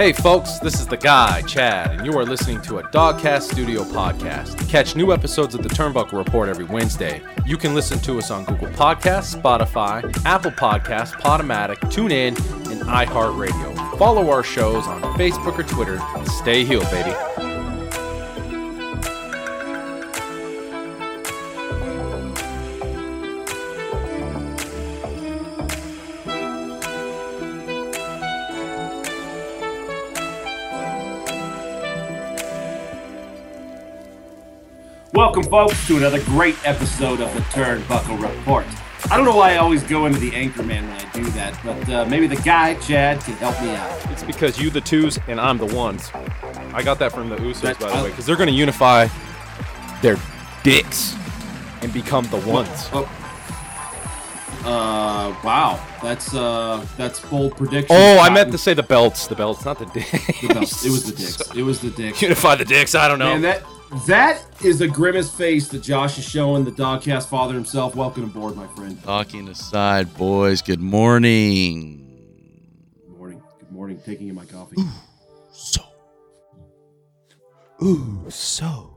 Hey folks, this is the guy, Chad, and you are listening to a Dogcast Studio podcast. Catch new episodes of the Turnbuckle Report every Wednesday. You can listen to us on Google Podcasts, Spotify, Apple Podcasts, Podomatic, TuneIn, and iHeartRadio. Follow our shows on Facebook or Twitter. and Stay healed, baby. Folks, to another great episode of the Turnbuckle Report. I don't know why I always go into the anchor man when I do that, but uh, maybe the guy, Chad, can help me out. It's because you the twos and I'm the ones. I got that from the Usos, by the way, because they're going to unify their dicks and become the ones. Oh. Uh, wow, that's uh, that's bold prediction. Oh, I meant to say the belts. The belts, not the dicks. The belts. It was the dicks. It was the dicks. Unify the dicks. I don't know. Man, that that is a grimace face that Josh is showing. The Dogcast father himself. Welcome aboard, my friend. Talking aside, boys, good morning. Good morning. Good morning. Taking in my coffee. So, Ooh, so.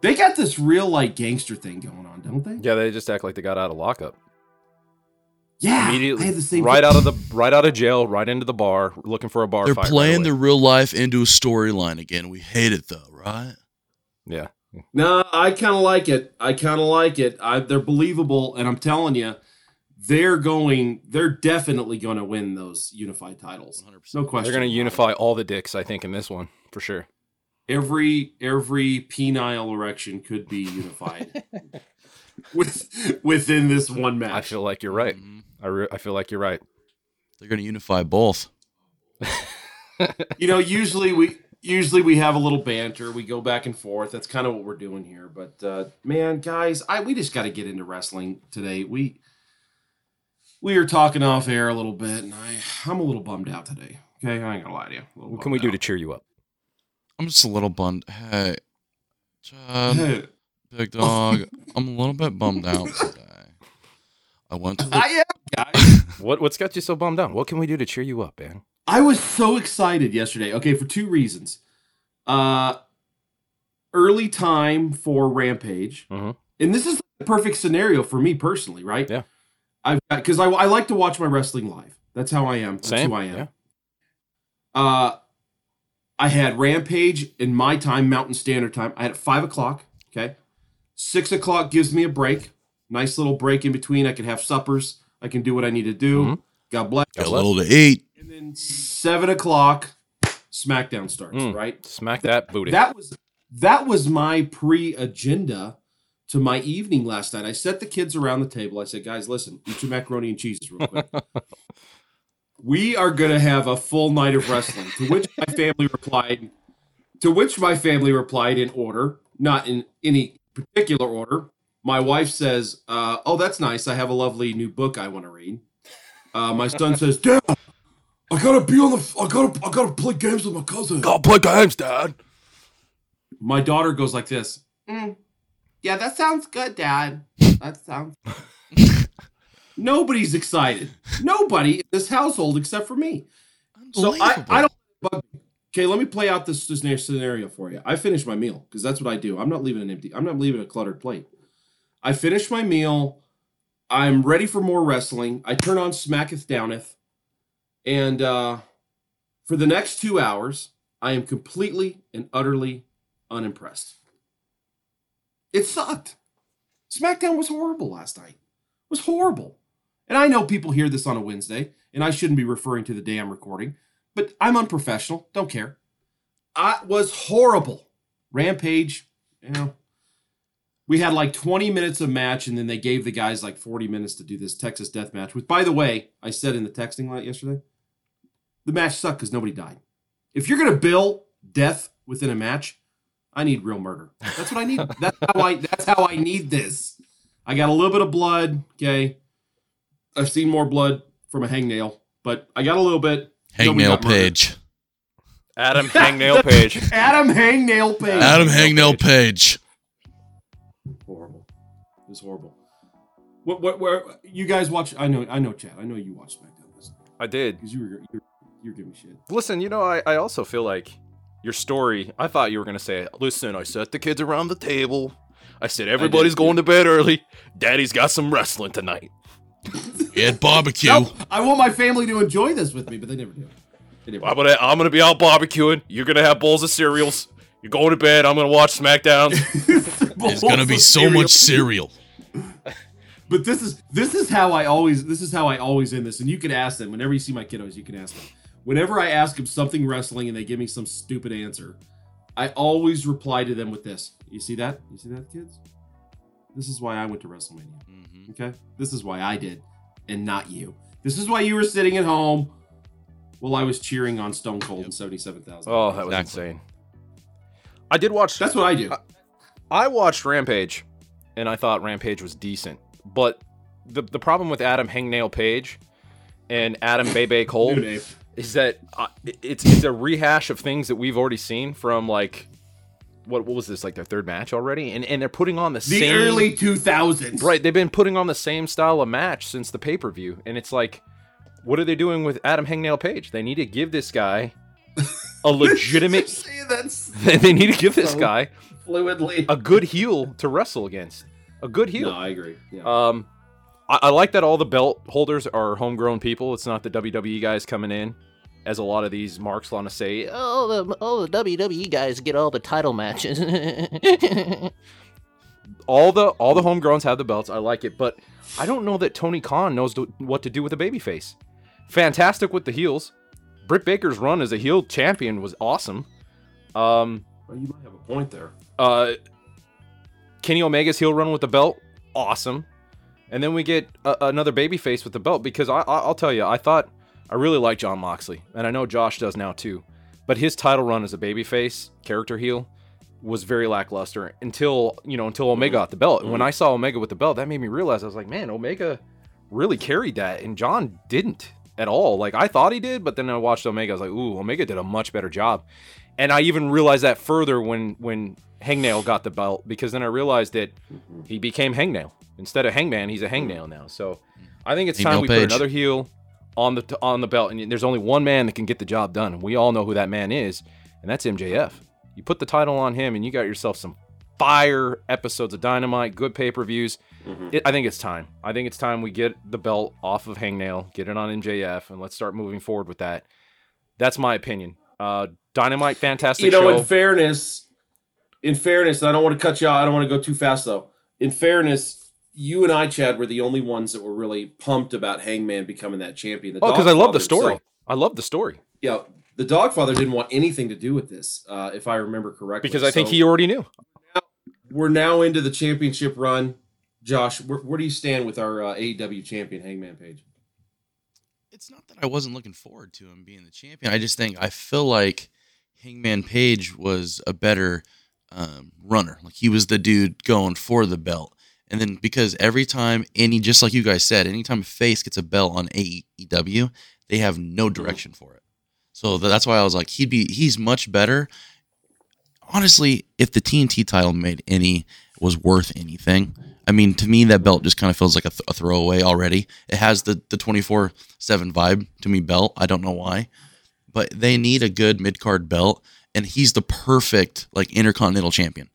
They got this real like gangster thing going on, don't they? Yeah, they just act like they got out of lockup Yeah, immediately. I had the same. right out of the right out of jail, right into the bar, looking for a bar they're fight. right playing away. their real life into a storyline again. We hate it though, right? yeah. No, I kind of like it. I kind of like it. I, they're believable, and I'm telling you, they're going. They're definitely going to win those unified titles. 100%. No question. They're gonna unify all the dicks, I think, in this one for sure. every every penile erection could be unified with within this one match. I feel like you're right. Mhm. I, re- I feel like you're right. They're going to unify both. you know, usually we usually we have a little banter. We go back and forth. That's kind of what we're doing here. But uh, man, guys, I we just got to get into wrestling today. We we are talking off air a little bit, and I I'm a little bummed out today. Okay, I ain't gonna lie to you. What can we do to cheer you up? I'm just a little bummed. Hey, out. Chad, big dog, I'm a little bit bummed out today. I want to the. I am, guys. What what's got you so bummed out? What can we do to cheer you up, man? I was so excited yesterday. Okay, for two reasons. Uh early time for Rampage. Mhm. And this is the perfect scenario for me personally, right? Yeah. I've got because I, I like to watch my wrestling live. That's how I am. That's Same. who I am. Yeah. Uh I had Rampage in my time, Mountain Standard Time. I had it five o'clock. Okay. Six o'clock gives me a break. Nice little break in between. I can have suppers. I can do what I need to do. Mhm. God bless. Got a little to eat. And then seven o'clock, SmackDown starts. Mm. Right. Smack that booty. That was that was my pre-agenda to my evening last night. I set the kids around the table. I said, guys, listen, eat your macaroni and cheeses real quick. we are gonna have a full night of wrestling. To which my family replied. To which my family replied in order, not in any particular order. My wife says, uh, "Oh, that's nice. I have a lovely new book I want to read." Uh, my son says, "Dad, I gotta be on the. I gotta. I gotta play games with my cousin." Go play games, Dad. My daughter goes like this. "Mm, yeah, that sounds good, Dad. That sounds. Nobody's excited. Nobody in this household except for me. So I, I don't. Bug me. Okay, let me play out this, this scenario for you. I finished my meal because that's what I do. I'm not leaving an empty. I'm not leaving a cluttered plate. I finish my meal. I'm ready for more wrestling. I turn on Smacketh Downeth, and uh, for the next two hours, I am completely and utterly unimpressed. It sucked. SmackDown was horrible last night. It was horrible. And I know people hear this on a Wednesday, and I shouldn't be referring to the day I'm recording, but I'm unprofessional. Don't care. I was horrible. Rampage, you know. We had like 20 minutes of match, and then they gave the guys like 40 minutes to do this Texas death match. Which, by the way, I said in the texting line yesterday, the match sucked because nobody died. If you're gonna bill death within a match, I need real murder. That's what I need. that's how I. That's how I need this. I got a little bit of blood. Okay, I've seen more blood from a hangnail, but I got a little bit. Nobody Hangnail got murdered. Page. Adam Hangnail Page. Adam Hangnail Page. Adam Hangnail Hangnail Page. Horrible. It was horrible. What? What? Where? You guys watch? I know. I know. Chad. I know you watched SmackDown this I did. because you were. You were You're giving shit. Listen, you know, I, I also feel like your story. I thought you were gonna say, "Listen, I set the kids around the table. I said everybody's going to bed early. Daddy's got some wrestling tonight." We had barbecue. No, I want my family to enjoy this with me, but they never do. They never I'm gonna I'm gonna be out barbecuing. You're gonna have bowls of cereals. You're going to bed. I'm gonna watch SmackDown. There's gonna be so much cereal. But this is this is how I always this is how I always end this, and you can ask them whenever you see my kiddos. You can ask them. Whenever I ask them something wrestling and they give me some stupid answer, I always reply to them with this. You see that? You see that, kids? This is why I went to WrestleMania. Mhm. Okay, this is why I did, and not you. This is why you were sitting at home while I was cheering on Stone Cold and seventy-seven thousand. oh, that was Exactly. insane. I did watch. That's what I do. I watched Rampage, and I thought Rampage was decent. But the the problem with Adam Hangnail Page and Adam Bebe Cole is that uh, it's it's a rehash of things that we've already seen from like what what was this like their third match already, and and they're putting on the, The same early two thousands. right. They've been putting on the same style of match since the pay per view, and it's like, what are they doing with Adam Hangnail Page? They need to give this guy a legitimate. That's they need to give this guy fluidly. a good heel to wrestle against. A good heel. No, I agree. Yeah. Um, I, I like that all the belt holders are homegrown people. It's not the WWE guys coming in, as a lot of these marks want to say. Oh, the oh the WWE guys get all the title matches. All the all the homegrowns have the belts. I like it, but I don't know that Tony Khan knows to, what to do with a babyface. Fantastic with the heels. Britt Baker's run as a heel champion was awesome. Um, well, you might have a point there. Uh, Kenny Omega's heel run with the belt, awesome. And then we get a, another babyface with the belt because I, I, I'll tell you, I thought I really like Jon Moxley, and I know Josh does now too. But his title run as a babyface character heel was very lackluster until you know until Omega got the belt. And when I saw Omega with the belt, that made me realize I was like, man, Omega really carried that, and Jon didn't at all. Like I thought he did, but then I watched Omega. I was like, ooh, Omega did a much better job. And I even realized that further when when Hangnail got the belt because then I realized that he became Hangnail instead of Hangman. He's a Hangnail now. So I think it's time Hangnail we put another heel on the on the belt. And there's only one man that can get the job done, and we all know who that man is, and that's MJF. You put the title on him, and you got yourself some fire episodes of Dynamite, good pay per views. It, I think it's time. I think it's time we get the belt off of Hangnail, get it on MJF, and let's start moving forward with that. That's my opinion. Uh, Dynamite, fantastic you know, show. in fairness, in fairness, I don't want to cut you out. I don't want to go too fast though. In fairness, you and I, Chad, were the only ones that were really pumped about Hangman becoming that champion. The oh, because I love the story. himself- I love the story yeah, the Dogfather didn't want anything to do with this, uh, if I remember correctly. because I think he already knew. we're now into the championship run. Josh, where, where do you stand with our uh, AEW champion Hangman Page? It's not that I wasn't looking forward to him being the champion. I just think I feel like Hangman Page was a better um, runner. Like he was the dude going for the belt. And then because every time any, just like you guys said, anytime a face gets a belt on AEW, they have no direction for it. So that's why I was like, he'd be, he's much better. Honestly, if the TNT title made any, was worth anything, I mean, to me, that belt just kind of feels like a, th- a throwaway already. It has the the twenty four seven vibe to me belt. I don't know why, but they need a good mid card belt, and he's the perfect like intercontinental champion.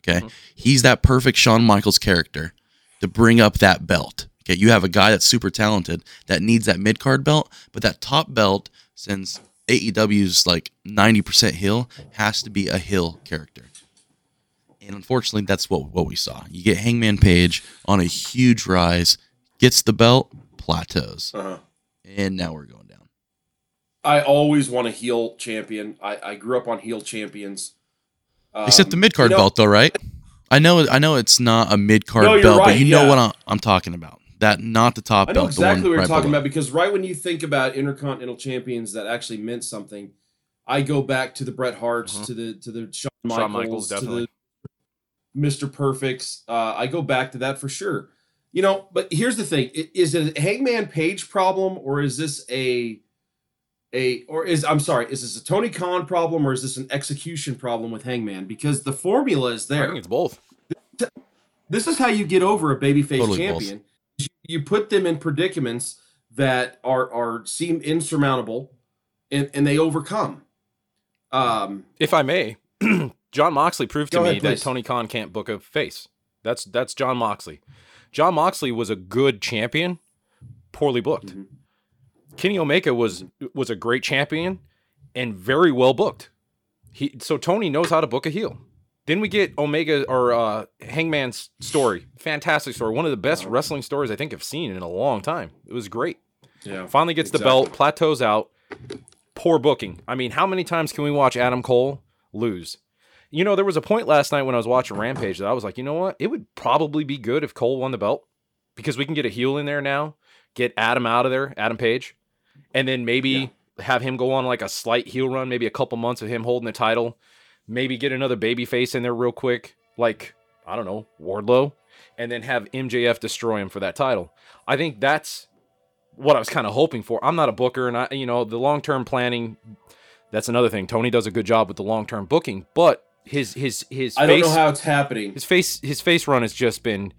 Okay, he's that perfect Shawn Michaels character to bring up that belt. Okay, you have a guy that's super talented that needs that mid card belt, but that top belt, since AEW's like ninety percent heel, has to be a heel character. And unfortunately, that's what what we saw. You get Hangman Page on a huge rise, gets the belt, plateaus, Uh-huh. and now we're going. I always want a heel champion. I, I grew up on heel champions. Except the Um, mid card you know, belt, though, right? I know, I know, it's not a mid card No, you're belt, but right, you know what I'm, I'm talking about. That not the top I know belt. exactly the what one you're right talking below. about because right when you think about intercontinental champions that actually meant something, I go back to the Bret Harts, Mhm. to the to the Shawn Shawn Michaels, Michaels, to the Mr. Perfects. Uh, I go back to that for sure. You know, but here's the thing: is it a Hangman Page problem, or is this a a or is I'm sorry, is this a Tony Khan problem, or is this an execution problem with Hangman? Because the formula is there. I think it's both. this is how you get over a babyface Totally champion. You, you put them in predicaments that are are seem insurmountable, and and they overcome. Um, If I may, Jon Moxley proved to me that. Tony Khan can't book a face. That's that's Jon Moxley. Jon Moxley was a good champion, poorly booked. Mhm. Kenny Omega was was a great champion and very well booked. He so Tony knows how to book a heel. Then we get Omega or uh, Hangman's story. Fantastic story. One of the best wrestling stories I think I've seen in a long time. It was great. yeah, Finally gets the belt, plateaus out. Poor booking. I mean, how many times can we watch Adam Cole lose? You know, there was a point last night when I was watching Rampage that I was like, you know what? It would probably be good if Cole won the belt because we can get a heel in there now, get Adam out of there, Adam Page, and then maybe have him go on like a slight heel run, maybe a couple months of him holding the title, maybe get another baby face in there real quick, like, I don't know, Wardlow, and then have MJF destroy him for that title. I think that's what I was kind of hoping for. I'm not a booker, and I, you know, the long term planning. That's another thing. Tony does a good job with the long term booking, but his his his I don't face, know how it's happening. his face his face run has just been.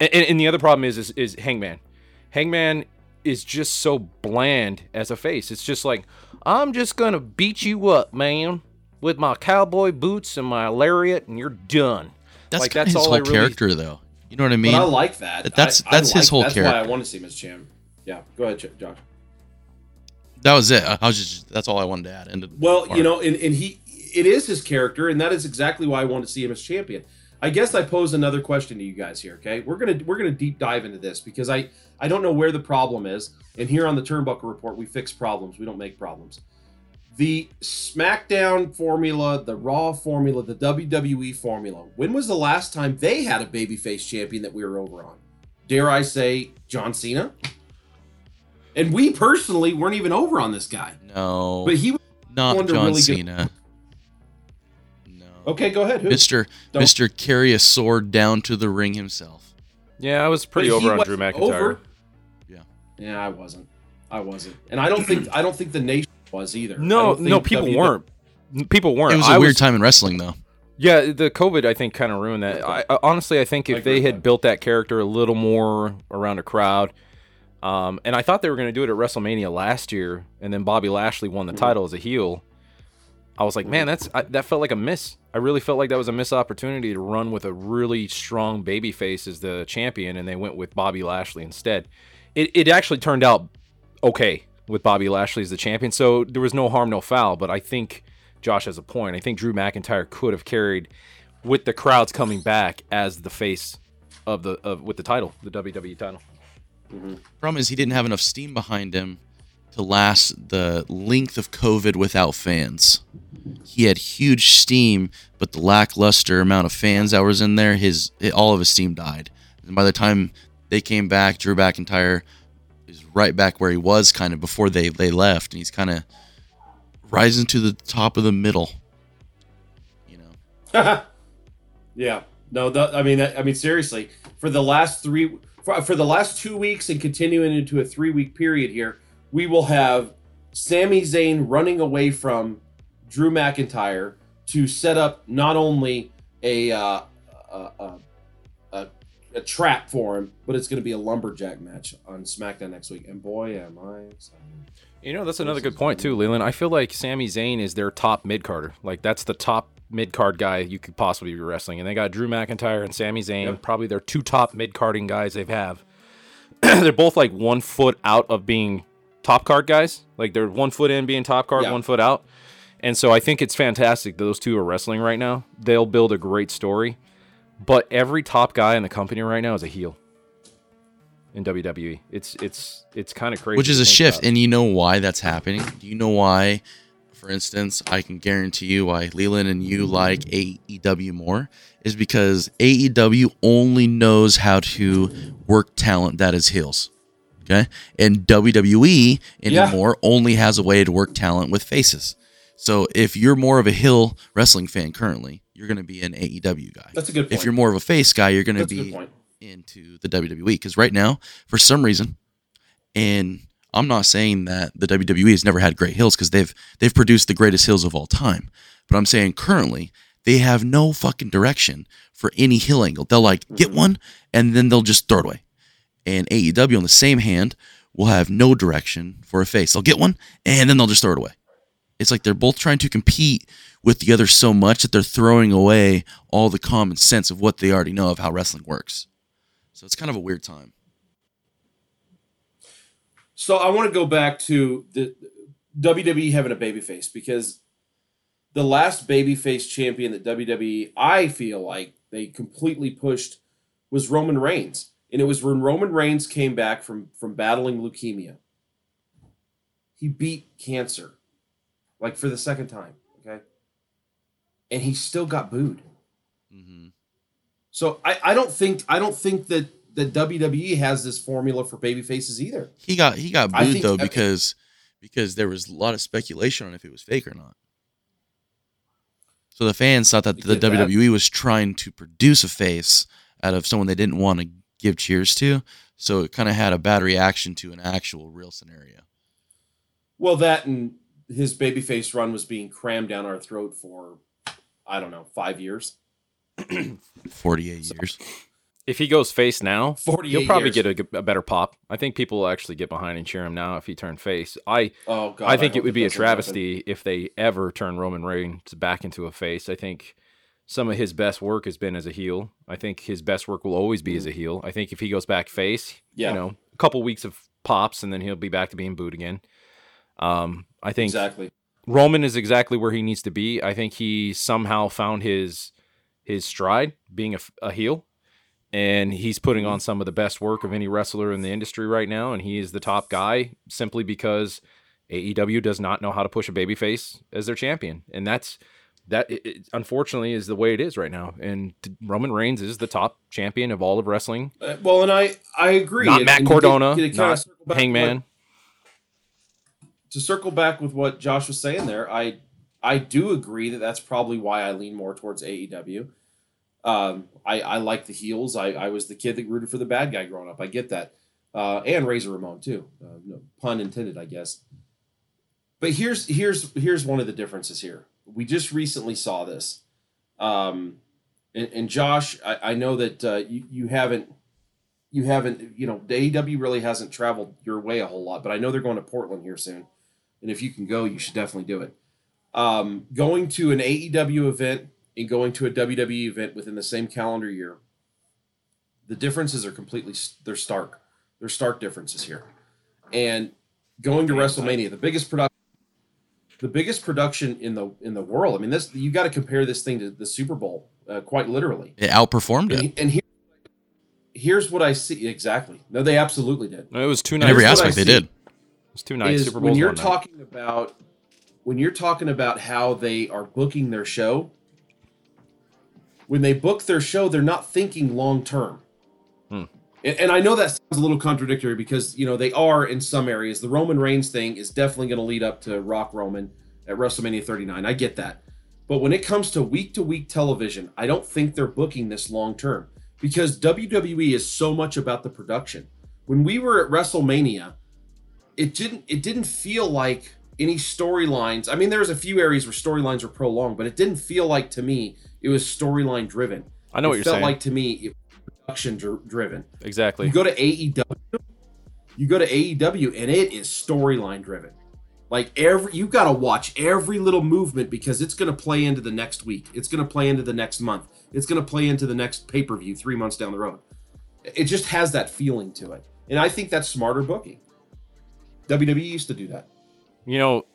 And, and the other problem is, is is Hangman. Hangman is just so bland as a face. It's just like I'm just gonna beat you up, man, with my cowboy boots and my lariat, and you're done. That's Like, that's of his all I whole really- character, though. You know what I mean? but I like that. That- that's- I- I that's his like- whole That's why I want to see him as champ. Yeah, go ahead, Ch- Josh. that was it. I was just that's all I wanted to add. And Well, you know, and, and he it is his character, and that is exactly why I want to see him as champion. I guess I pose another question to you guys here. Okay, we're gonna we're gonna deep dive into this because I I don't know where the problem is, and here on the Turnbuckle Report we fix problems. We don't make problems. The SmackDown formula, the Raw formula, the WWE formula. When was the last time they had a babyface champion that we were over on? Dare I say John Cena? And we personally weren't even over on this guy, no, but he. Was not John really Cena. No, Okay, go ahead. Who? Mister Don't- Mister carry a sword down to the ring himself. Yeah, I was pretty But over on Drew McIntyre. over. Yeah. Yeah, I wasn't. I wasn't, and I don't think I don't think the nation was either. No, no, people W- weren't. People weren't. It was a I weird time in wrestling, though. Yeah, the COVID I think kind of ruined that. I, I, honestly, I think if agree they had that. built that character a little more around a crowd, um, and I thought they were going to do it at WrestleMania last year, and then Bobby Lashley won the Mhm. title as a heel. I was like, man, that's I, that felt like a miss. I really felt like that was a missed opportunity to run with a really strong baby face as the champion, and they went with Bobby Lashley instead. It it actually turned out okay with Bobby Lashley as the champion, so there was no harm, no foul. But I think Josh has a point. I think Drew McIntyre could have carried with the crowds coming back as the face of the of with the title, the WWE title. Mm-hmm. Problem is, he didn't have enough steam behind him to last the length of COVID without fans. He had huge steam, but the lackluster amount of fans that was in there, his all of his steam died. And by the time they came back, Drew McIntyre is right back where he was kind of before they, they left, and he's kind of rising to the top of the middle. You know, yeah, no, the, I mean, I mean, seriously, for the last three, for, for the last two weeks and continuing into a three week period here, we will have Sami Zayn running away from Drew McIntyre to set up not only a uh, a, a, a, a trap for him, but it's going to be a lumberjack match on SmackDown next week. And boy, am I excited! You know, that's another good point too, Leland. I feel like Sami Zayn is their top mid carder. Like that's the top mid card guy you could possibly be wrestling. And they got Drew McIntyre and Sami Zayn, Yep. probably their two top mid carding guys they've have. they're both like one foot out of being top card guys. Like they're one foot in being top card, Yeah. one foot out. And so I think it's fantastic that those two are wrestling right now. They'll build a great story. But every top guy in the company right now is a heel in WWE. It's it's it's kind of crazy. which is a shift. about. And you know why that's happening? Do you know why? For instance, I can guarantee you why Leland and you like AEW more is because AEW only knows how to work talent that is heels. Okay. And WWE Yeah. anymore only has a way to work talent with faces. So if you're more of a heel wrestling fan currently, you're going to be an AEW guy. That's a good point. If you're more of a face guy, you're going to That's be into the WWE because right now, for some reason, and I'm not saying that the WWE has never had great heels because they've they've produced the greatest heels of all time, but I'm saying currently they have no fucking direction for any heel angle. They'll like get mm-hmm. one and then they'll just throw it away. And AEW on the same hand will have no direction for a face. They'll get one and then they'll just throw it away. it's like they're both trying to compete with the other so much that they're throwing away all the common sense of what they already know of how wrestling works. So it's kind of a weird time. So I want to go back to the WWE having a babyface because the last babyface champion that WWE I feel like they completely pushed was Roman Reigns, and it was when Roman Reigns came back from from battling leukemia. He beat cancer, like for the second time. Okay, and he still got booed. Mm-hmm. So I, I don't think I don't think that that WWE has this formula for baby faces either. He got he got booed think- though because because there was a lot of speculation on if it was fake or not. So the fans thought that the get that. WWE was trying to produce a face out of someone they didn't want to give cheers to. So it kind of had a bad reaction to an actual real scenario. Well, that and his babyface run was being crammed down our throat for I don't know five years. 48 years. If he goes face now, 48 he'll probably years. get a, a better pop. I think people will actually get behind and cheer him now if he turned face. I Oh God, I think it would be a doesn't happen. travesty if they ever turn Roman Reigns back into a face. I think some of his best work has been as a heel. I think his best work will always be as a heel. I think if he goes back face, Yeah. you know, a couple weeks of pops and then he'll be back to being booed again. Um, I think Exactly. Roman is exactly where he needs to be. I think he somehow found his his stride being a, a heel, and he's putting on some of the best work of any wrestler in the industry right now. And he is the top guy simply because AEW does not know how to push a babyface as their champion, and that's that. It, it, unfortunately, is the way it is right now. And Roman Reigns is the top champion of all of wrestling. Uh, well, and I I agree. Not And- Matt and you get- Cardona, get not circle back Hangman. what- to circle back with what Josh was saying there, I I do agree that that's probably why I lean more towards AEW. Um, I, I like the heels. I, I was the kid that rooted for the bad guy growing up. I get that. Uh, and Razor Ramon too. Uh, no, pun intended, I guess. But here's here's here's one of the differences here. We just recently saw this. Um, and, and Josh, I, I know that uh, you you haven't you haven't you know the AEW really hasn't traveled your way a whole lot, but I know they're going to Portland here soon, and if you can go, you should definitely do it. Um, going to an AEW event and going to a WWE event within the same calendar year, the differences are completely they're stark. They're stark differences here, and going to WrestleMania, the biggest production. The biggest production in the in the world. I mean, this you got to compare this thing to the Super Bowl, uh, quite literally. It outperformed it. And, and here, here's what I see exactly. No, they absolutely did. No, It was two In nights. every aspect, they did. It was two nights. is Super when you're one night. talking about when you're talking about how they are booking their show. When they book their show, they're not thinking long term. Hmm. And, and I know that sounds a little contradictory because you know they are in some areas. The Roman Reigns thing is definitely going to lead up to Rock Roman at WrestleMania 39. I get that. But when it comes to week to week television, I don't think they're booking this long term because WWE is so much about the production. When we were at WrestleMania, it didn't it didn't feel like any storylines. I mean, there was a few areas where storylines were prolonged, but it didn't feel like to me it was storyline driven. I know it what you're saying. It felt like to me it production dr- driven. exactly. You go to AEW, you go to AEW, and it is storyline driven. Like every you got to watch every little movement because it's going to play into the next week. It's going to play into the next month. It's going to play into the next pay per view three months down the road. It just has that feeling to it, and I think that's smarter booking. WWE used to do that. You know,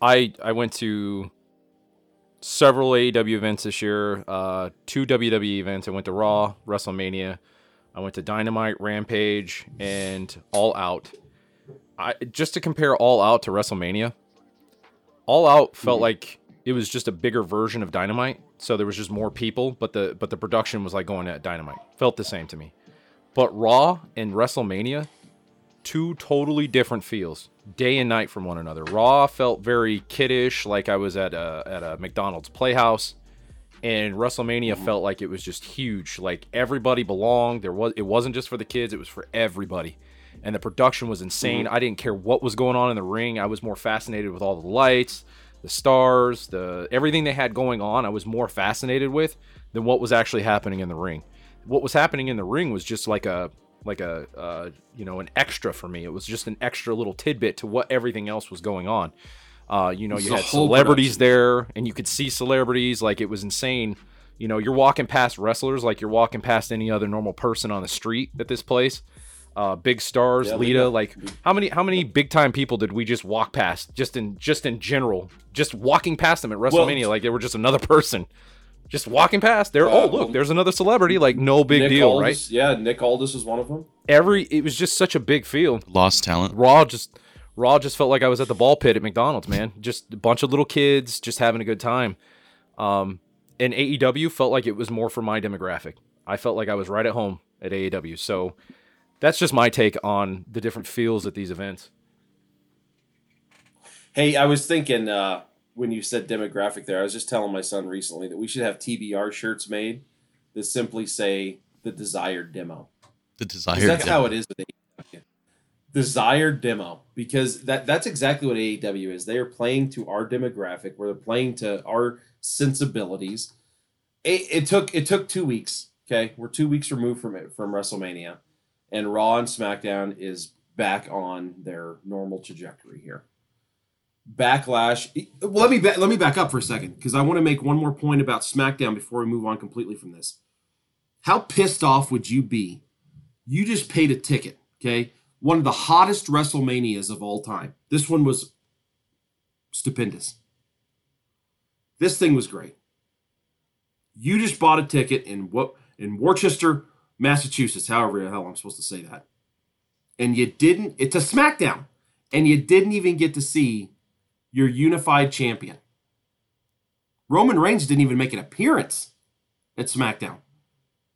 I I went to several AEW events this year. Uh, two WWE events. I went to Raw, WrestleMania. I went to Dynamite, Rampage, and All Out. I just to compare All Out to WrestleMania. All Out felt Mhm. like it was just a bigger version of Dynamite. So there was just more people, but the but the production was like going at Dynamite. Felt the same to me. But Raw and WrestleMania, two totally different feels, day and night from one another. Raw felt very kiddish, like I was at a at a McDonald's Playhouse, and WrestleMania mm-hmm. felt like it was just huge. Like everybody belonged. There was it wasn't just for the kids; it was for everybody. And the production was insane. Mm-hmm. I didn't care what was going on in the ring. I was more fascinated with all the lights, the stars, the everything they had going on. I was more fascinated with than what was actually happening in the ring. What was happening in the ring was just like a like a uh, you know an extra for me. It was just an extra little tidbit to what everything else was going on. Uh, you know, you had celebrities production. there, and you could see celebrities. Like it was insane. You know, you're walking past wrestlers like you're walking past any other normal person on the street at this place. Uh, big stars, Yeah, Lita. Lita. Like how many how many big time people did we just walk past? Just in just in general, just walking past them at WrestleMania like they were just another person. Just walking past, there. Uh, oh, look, there's another celebrity. Like no big Nick deal, Aldis, right? Yeah, Nick Aldis is one of them. Every it was just such a big field. Lost talent. Raw just Raw just felt like I was at the ball pit at McDonald's, man. Just a bunch of little kids just having a good time. Um, and AEW felt like it was more for my demographic. I felt like I was right at home at AEW. So that's just my take on the different feels at these events. Hey, I was thinking uh, when you said demographic there, I was just telling my son recently that we should have TBR shirts made that simply say the desired demo. The 'Cause desire. that's how it is with AEW. Desired demo, because that that's exactly what AEW is. They are playing to our demographic, where they're playing to our sensibilities. It, it took it took two weeks. Okay, we're two weeks removed from it from WrestleMania, and Raw and SmackDown is back on their normal trajectory here. Backlash. Well, let me ba- let me back up for a second because I want to make one more point about SmackDown before we move on completely from this. How pissed off would you be? You just paid a ticket, okay? One of the hottest WrestleManias of all time. This one was stupendous. This thing was great. You just bought a ticket in what in Worcester, Massachusetts, however the hell I'm supposed to say that. And you didn't it's a SmackDown. And you didn't even get to see your unified champion. Roman Reigns didn't even make an appearance at SmackDown.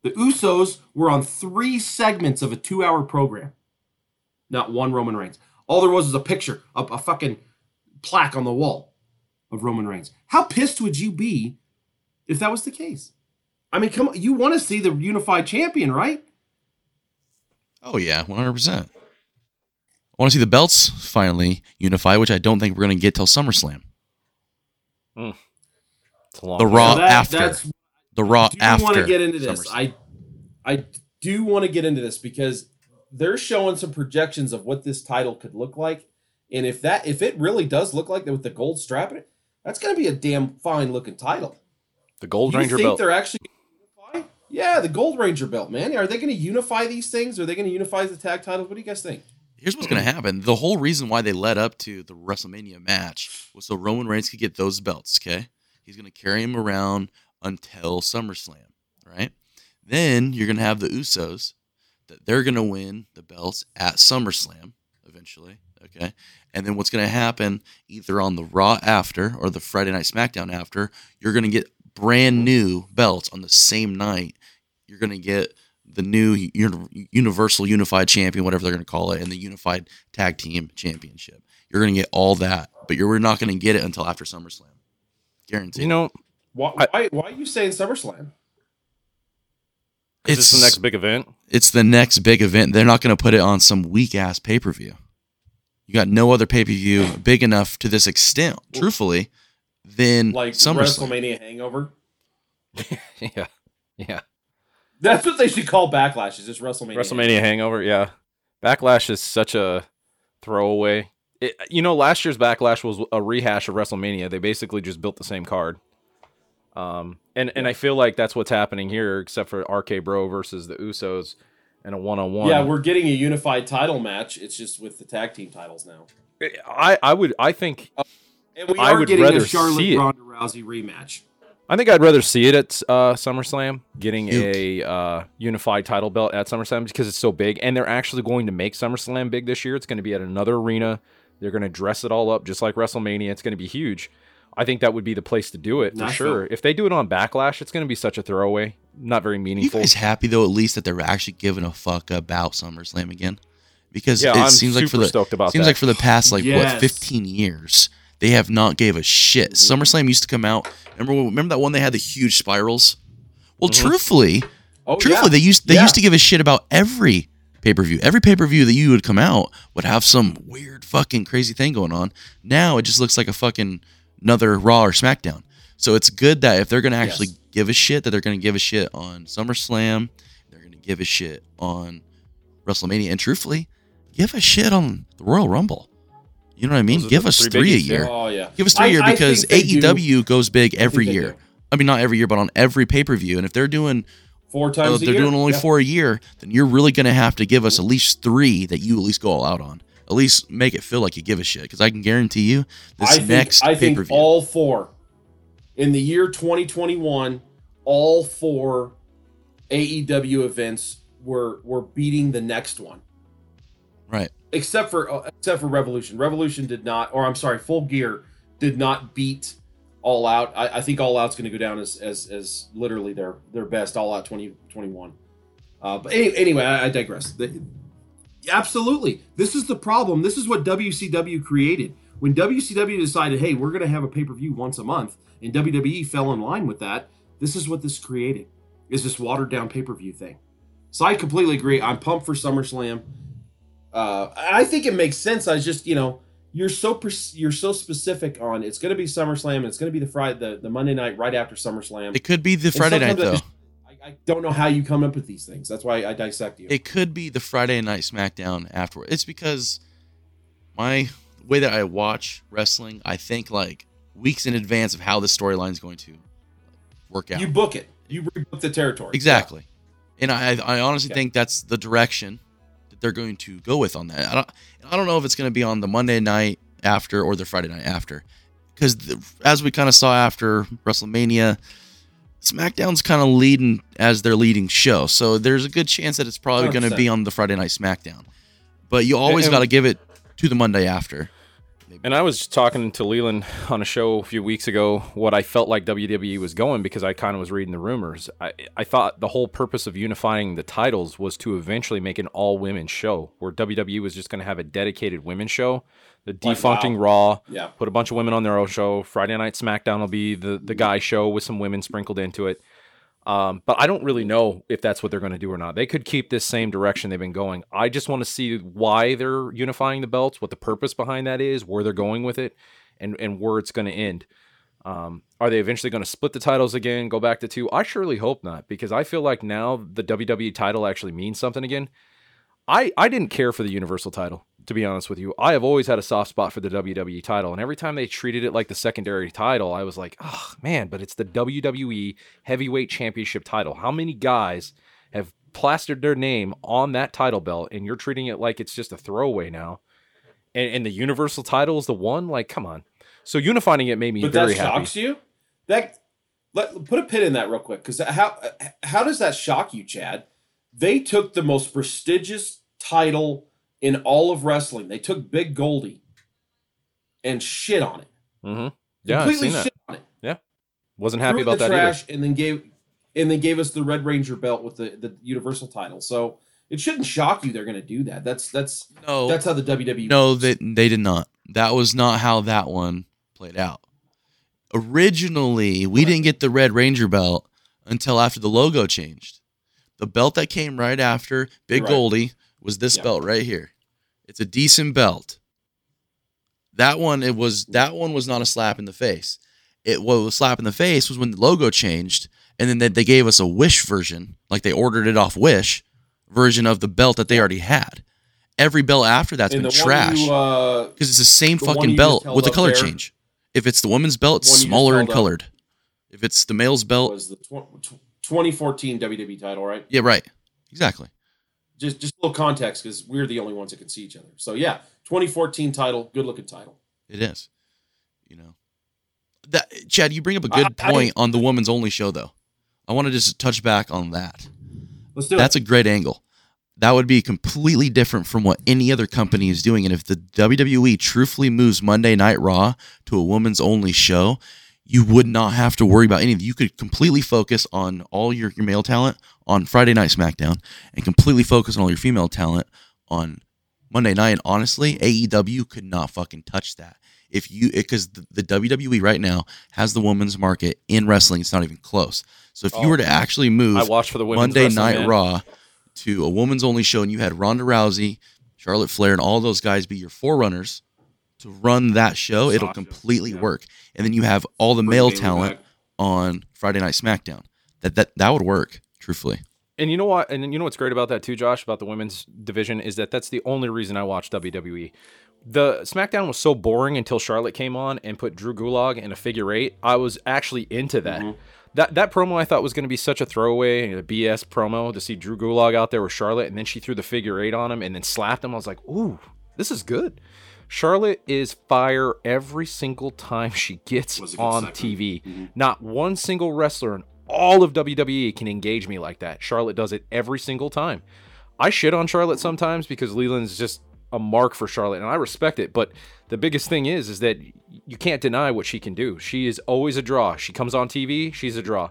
The Usos were on three segments of a two hour program. Not one Roman Reigns. All there was was a picture, a, a fucking plaque on the wall of Roman Reigns. How pissed would you be if that was the case? I mean, come on, you want to see the unified champion, right? Oh yeah, one hundred percent. I want to see the belts finally unify, which I don't think we're going to get till SummerSlam. Hmm. It's a long The Raw that- after. The Raw do after. want to get into this. SummerSlam. I I do want to get into this because they're showing some projections of what this title could look like, and if that if it really does look like that with the gold strap in it, that's going to be a damn fine looking title. The Gold you Ranger think belt. they're actually unify? Yeah, the Gold Ranger belt, man. Are they going to unify these things? Are they going to unify the tag titles? What do you guys think? Here's what's going to mm-hmm. happen. The whole reason why they led up to the WrestleMania match was so Roman Reigns could get those belts, okay? He's going to carry him around until SummerSlam, right? Then you're going to have the Usos that they're going to win the belts at SummerSlam eventually, okay? And then what's going to happen either on the Raw after or the Friday Night SmackDown after, you're going to get brand new belts on the same night. You're going to get the new uni- Universal Unified Champion, whatever they're going to call it, and the Unified Tag Team Championship. You're going to get all that, but you're not going to get it until after SummerSlam. Guaranteed. you know, Why, why, why are you saying SummerSlam? it's it's the next big event. It's the next big event. They're not going to put it on some weak ass pay per view. You got no other pay per view big enough to this extent, truthfully, than Like SummerSlam. WrestleMania Hangover? yeah. Yeah. That's what they should call Backlash. Is just WrestleMania? WrestleMania Hangover, yeah. Backlash is such a throwaway. It, you know, last year's Backlash was a rehash of WrestleMania. They basically just built the same card. Um, and and I feel like that's what's happening here, except for RK Bro versus the Usos and a one on one. Yeah, we're getting a unified title match. It's just with the tag team titles now. I I would I think And we I are would getting rather a Charlotte. Ronda Rousey rematch. I think I'd rather see it at uh, SummerSlam, getting Huge. a uh, unified title belt at SummerSlam because it's so big, and they're actually going to make SummerSlam big this year. It's going to be at another arena. They're going to dress it all up just like WrestleMania. It's going to be huge. I think that would be the place to do it for Nashville. sure. If they do it on Backlash, it's going to be such a throwaway, not very you meaningful. guys happy though, at least that they're actually giving a fuck about SummerSlam again? Because Yeah, it I'm seems like for the about seems that. like for the past like Yes. what 15 years they have not gave a shit. Mm-hmm. SummerSlam used to come out. Remember remember that one they had the huge spirals? Well, mm-hmm. truthfully, Oh, truthfully yeah. they used they Yeah. used to give a shit about every pay-per-view. Every pay-per-view that you would come out would have some weird fucking crazy thing going on. Now it just looks like a fucking another Raw or SmackDown. So it's good that if they're going to actually Yes. give a shit that they're going to give a shit on SummerSlam, they're going to give a shit on WrestleMania and truthfully, give a shit on the Royal Rumble. You know what I mean? Those Give us three three a year. Oh yeah. Give us three a I- year because think they do. AEW goes big every they year. do. I mean, not every year, but on every pay per view. And if they're doing, four uh, times. a they're year. doing only Yeah. four a year, then you're really going to have to give us at least three that you at least go all out on. At least make it feel like you give a shit. Because I can guarantee you, this I think, next I pay-per-view, think all four in the year 2021, all four AEW events were were beating the next one, right. Except for uh, except for Revolution. Revolution did not, or I'm sorry, Full Gear did not beat All Out. I, I think All Out's going to go down as, as as literally their their best All Out 2021. uh, but any, anyway, I, I digress. The- absolutely, this is the problem. This is what WCW created. When WCW decided, hey, we're going to have a pay per view once a month, and WWE fell in line with that, this is what this created. Is this watered down pay per view thing? So I completely agree. I'm pumped for SummerSlam. Uh, I think it makes sense. I just, you know, you're so pers- you're so specific on it's going to be SummerSlam and it's going to be the Friday the, the Monday night right after SummerSlam. It could be the Friday night though. I, I don't know how you come up with these things. That's why I dissect you. It could be the Friday night SmackDown afterward. It's because my way that I watch wrestling, I think like weeks in advance of how the storyline is going to work out. You book it. You rebook the territory. Exactly. And I, I honestly Okay. think that's the direction that they're going to go with on that. I don't, I don't know if it's going to be on the Monday night after or the Friday night after, because as we kind of saw after WrestleMania, SmackDown's kind of leading as their leading show. So there's a good chance that it's probably going to be on the Friday night SmackDown. But you always got to give it to the Monday after. And I was just talking to Leland on a show a few weeks ago what I felt like WWE was going because I kind of was reading the rumors. I, I thought the whole purpose of unifying the titles was to eventually make an all women show where WWE was just going to have a dedicated women's show. The Like, defuncting Raw, Yeah. put a bunch of women on their own show. Friday Night SmackDown will be the, the guy show with some women sprinkled into it. Um, but I don't really know if that's what they're going to do or not. They could keep this same direction they've been going. I just want to see why they're unifying the belts, what the purpose behind that is, where they're going with it, and and where it's going to end. Um, are they eventually going to split the titles again, go back to two? I surely hope not, because I feel like now the WWE title actually means something again. I I didn't care for the Universal title, to be honest with you. I have always had a soft spot for the WWE title, and every time they treated it like the secondary title, I was like, oh man, but it's the WWE Heavyweight Championship title. How many guys have plastered their name on that title belt, and you're treating it like it's just a throwaway now? And, and the Universal title is the one? Like, come on. So unifying it made me but very that happy. shocks you. That let put a pin in that real quick because how how does that shock you, Chad? They took the most prestigious title in all of wrestling. They took Big Goldie and shit on it. Mm-hmm. Yeah, I've completely seen that. shit on it. Yeah, wasn't happy it about the that either. trash and then gave and then gave us the Red Ranger belt with the the Universal title. So it shouldn't shock you they're going to do that. That's that's No, that's how the WWE. No, works. they they did not. That was not how that one played out. Originally, we didn't get the Red Ranger belt until after the logo changed. The belt that came right after Big right. Goldie was this Yeah. belt right here. It's a decent belt. That one, it was that one was not a slap in the face. It what was a slap in the face was when the logo changed, and then they, they gave us a Wish version, like they ordered it off Wish version of the belt that they already had. Every belt after that's and been trash you, uh, because it's the same The fucking belt with the color there- change. If it's the women's belt, it's One you just smaller and up. colored. If it's the male's belt, was the tw- tw- 2014 WWE title, right? yeah, right, exactly. Just just a little context because we're the only ones that can see each other. So yeah, 2014 title, good looking title. It is. You know, that Chad, you bring up a good I- point on the women's only show, though. I want to just touch back on that. Let's do That's it. a great angle. That would be completely different from what any other company is doing. And if the WWE truthfully moves Monday Night Raw to a women's only show, you would not have to worry about anything. You could completely focus on all your, your male talent on Friday Night SmackDown and completely focus on all your female talent on Monday night. And honestly, AEW could not fucking touch that. If you, because the, the WWE right now has the women's market in wrestling, it's not even close. So if you Oh. were to actually move I watched for the Monday Night man. Raw to a woman's only show, and you had Ronda Rousey, Charlotte Flair, and all those guys be your forerunners to run that show, it'll completely yeah. work. And then you have all the Bring male talent back. on Friday Night SmackDown. That that that would work, truthfully. And you know what? And you know what's great about that too, Josh, about the women's division is that that's the only reason I watch WWE. The SmackDown was so boring until Charlotte came on and put Drew Gulak in a figure eight. I was actually into that. Mhm. That that promo I thought was going to be such a throwaway, a BS promo to see Drew Gulak out there with Charlotte, and then she threw the figure eight on him and then slapped him. I was like, ooh, this is good. Charlotte is fire every single time she gets Was a good on segment. TV. Mhm. Not one single wrestler in all of WWE can engage me like that. Charlotte does it every single time. I shit on Charlotte sometimes because Leland's just a mark for Charlotte, and I respect it. But the biggest thing is, is that you can't deny what she can do. She is always a draw. She comes on TV, she's a draw.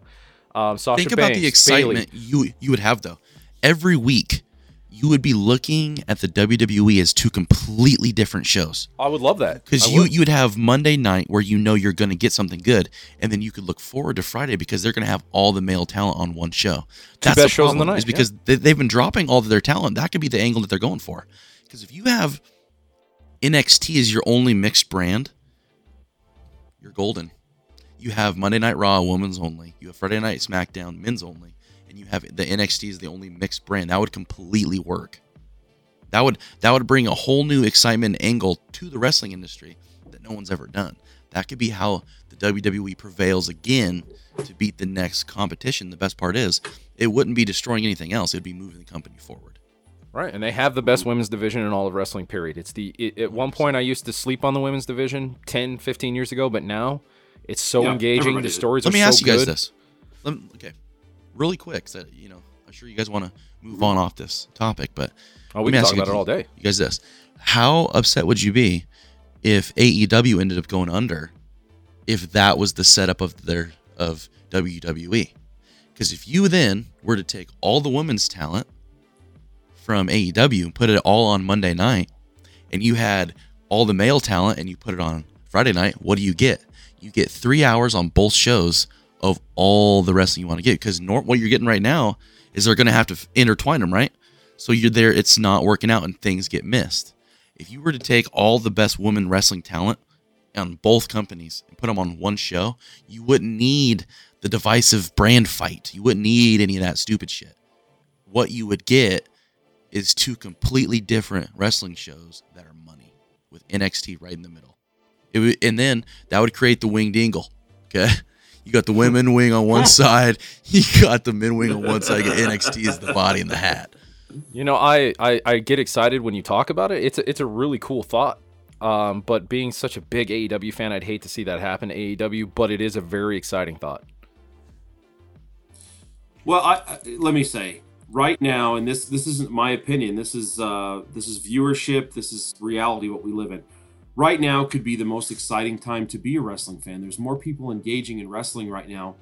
Um, Sasha Think about Banks, the excitement Bayley. you you would have though. Every week, you would be looking at the WWE as two completely different shows. I would love that Because you would. you would have Monday night where you know you're going to get something good, and then you could look forward to Friday because they're going to have all the male talent on one show. That's the best shows on the night, Is because they, they've been dropping all of their talent. That could be the angle that they're going for. Because if you have NXT as your only mixed brand, you're golden. You have Monday Night Raw, women's only. You have Friday Night SmackDown, men's only, and you have the NXT is the only mixed brand. That would completely work. That would that would bring a whole new excitement angle to the wrestling industry that no one's ever done. That could be how the WWE prevails again to beat the next competition. The best part is it wouldn't be destroying anything else. It'd be moving the company forward. Right, and they have the best women's division in all of wrestling. Period. It's the it, at one point I used to sleep on the women's division 10, 15 years ago, but now it's so Yeah, engaging. The stories Let are me so ask you guys good. this. Let me, okay, really quick. So, you know, I'm sure you guys want to move on off this topic, but Oh, we can talk about it all day. You guys, this: How upset would you be if AEW ended up going under? If that was the setup of their of WWE, because if you then were to take all the women's talent from AEW and put it all on Monday night, and you had all the male talent and you put it on Friday night, what do you get? You get three hours on both shows of all the wrestling you want to get. Because nor- what you're getting right now is they're going to have to intertwine them, right? So you're there, it's not working out, and things get missed. If you were to take all the best women wrestling talent on both companies and put them on one show, you wouldn't need the divisive brand fight. You wouldn't need any of that stupid shit. What you would get is two completely different wrestling shows that are money with NXT right in the middle. And then that would create the winged eagle. Okay. You got the women wing on one side, you got the men wing on one side. NXT is the body and the hat. You know, I, I I get excited when you talk about it. It's a, it's a really cool thought. Um, but being such a big AEW fan, I'd hate to see that happen to AEW. But it is a very exciting thought. Well, I, I, let me say right now, and this this isn't my opinion. This is uh, this is viewership. This is reality. What we live in right now could be the most exciting time to be a wrestling fan. There's more people engaging in wrestling right now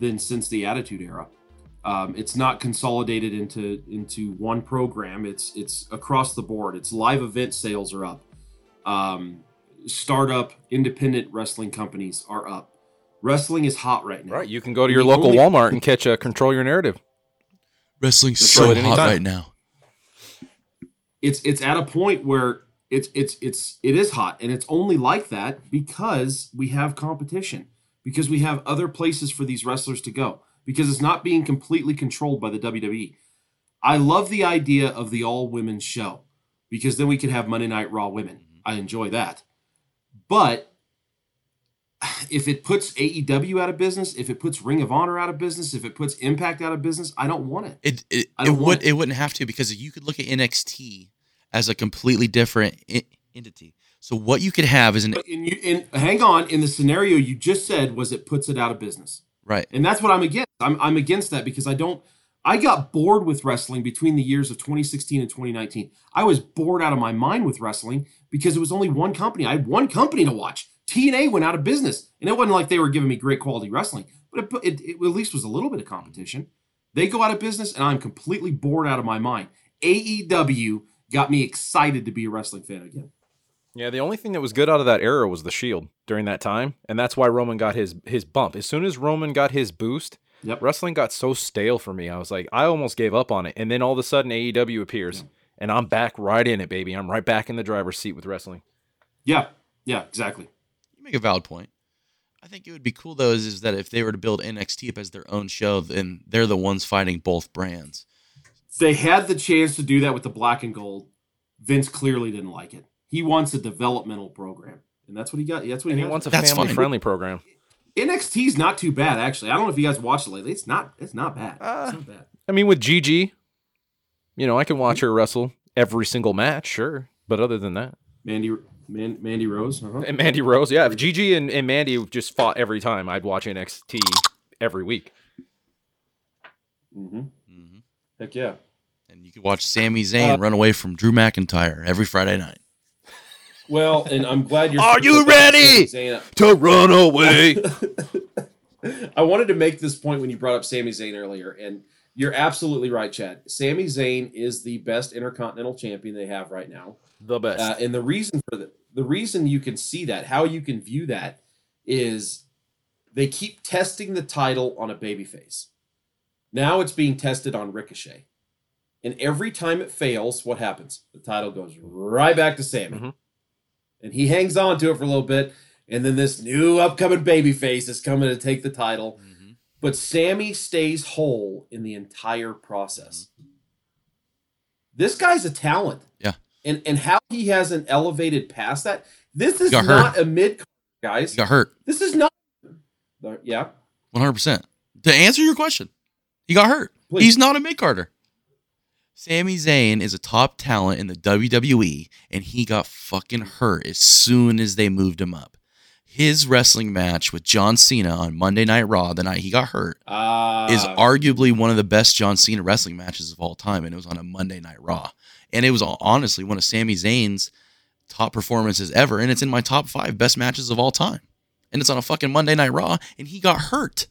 than since the Attitude Era. Um, it's not consolidated into into one program. It's it's across the board. It's live event sales are up. Um, startup independent wrestling companies are up. Wrestling is hot right now. Right. You can go to your The local only- Walmart and catch a Control Your Narrative. Wrestling's That's so right, hot right now. it's it's at a point where it's it's it's it is hot and it's only like that because we have competition because we have other places for these wrestlers to go because it's not being completely controlled by the WWE. I love the idea of the all women show because then we could have Monday Night Raw women. Mm-hmm. I enjoy that. But if it puts AEW out of business, if it puts Ring of Honor out of business, if it puts Impact out of business, I don't want it. It it, I it would it. it wouldn't have to because you could look at NXT as a completely different I- entity. So what you could have is an in, you, in hang on, in the scenario you just said was it puts it out of business. right. And that's what I'm against. I'm, I'm against that because I don't. I got bored with wrestling between the years of 2016 and 2019. I was bored out of my mind with wrestling because it was only one company. I had one company to watch. TNA went out of business, and it wasn't like they were giving me great quality wrestling, but it, it, it at least was a little bit of competition. They go out of business, and I'm completely bored out of my mind. AEW got me excited to be a wrestling fan again. Yeah, the only thing that was good out of that era was the Shield during that time, and that's why Roman got his his bump. As soon as Roman got his boost, Yep. wrestling got so stale for me. I was like, I almost gave up on it, and then all of a sudden AEW appears, and I'm back right in it, baby. I'm right back in the driver's seat with wrestling. Yeah. Yeah. Exactly. You make a valid point. I think it would be cool though is, is that if they were to build NXT up as their own show, then they're the ones fighting both brands. They had the chance to do that with the black and gold. Vince clearly didn't like it. He wants a developmental program, and that's what he got. That's what And he, he has. wants a That's family fine. friendly program. NXT is not too bad actually. I don't know if you guys watched it lately. It's not. It's not bad. Uh, it's not bad. I mean, with Gigi, you know, I can watch her wrestle every single match, sure. But other than that, Mandy, Man, Mandy Rose. Uh-huh. and Mandy Rose, yeah. If Gigi and, and Mandy just fought every time, I'd watch NXT every week. Mm-hmm. Heck yeah. And you could watch Sami Zayn Uh, run away from Drew McIntyre every Friday night. Well, and I'm glad you're. Are you ready? To run away. I wanted to make this point when you brought up Sami Zayn earlier, and you're absolutely right, Chad. Sami Zayn is the best intercontinental champion they have right now. the best. Uh, and the reason for the the reason you can see that, how you can view that, is they keep testing the title on a babyface. Now it's being tested on Ricochet, and every time it fails, what happens? The title goes right back to Sami, Mhm. and he hangs on to it for a little bit, and then this new upcoming babyface is coming to take the title. But Sami stays whole in the entire process. This guy's a talent. Yeah. And and how he hasn't elevated past that. This is not hurt. a mid guys. He got hurt This is not Yeah. 100%. To answer your question, he got hurt. Please. He's not a mid carder. Sami Zayn is a top talent in the WWE, and he got fucking hurt as soon as they moved him up. His wrestling match with John Cena on Monday Night Raw, the night he got hurt, Uh is arguably one of the best John Cena wrestling matches of all time, and it was on a Monday Night Raw. And it was honestly one of Sami Zayn's top performances ever, and it's in my top five best matches of all time. And it's on a fucking Monday Night Raw, and he got hurt.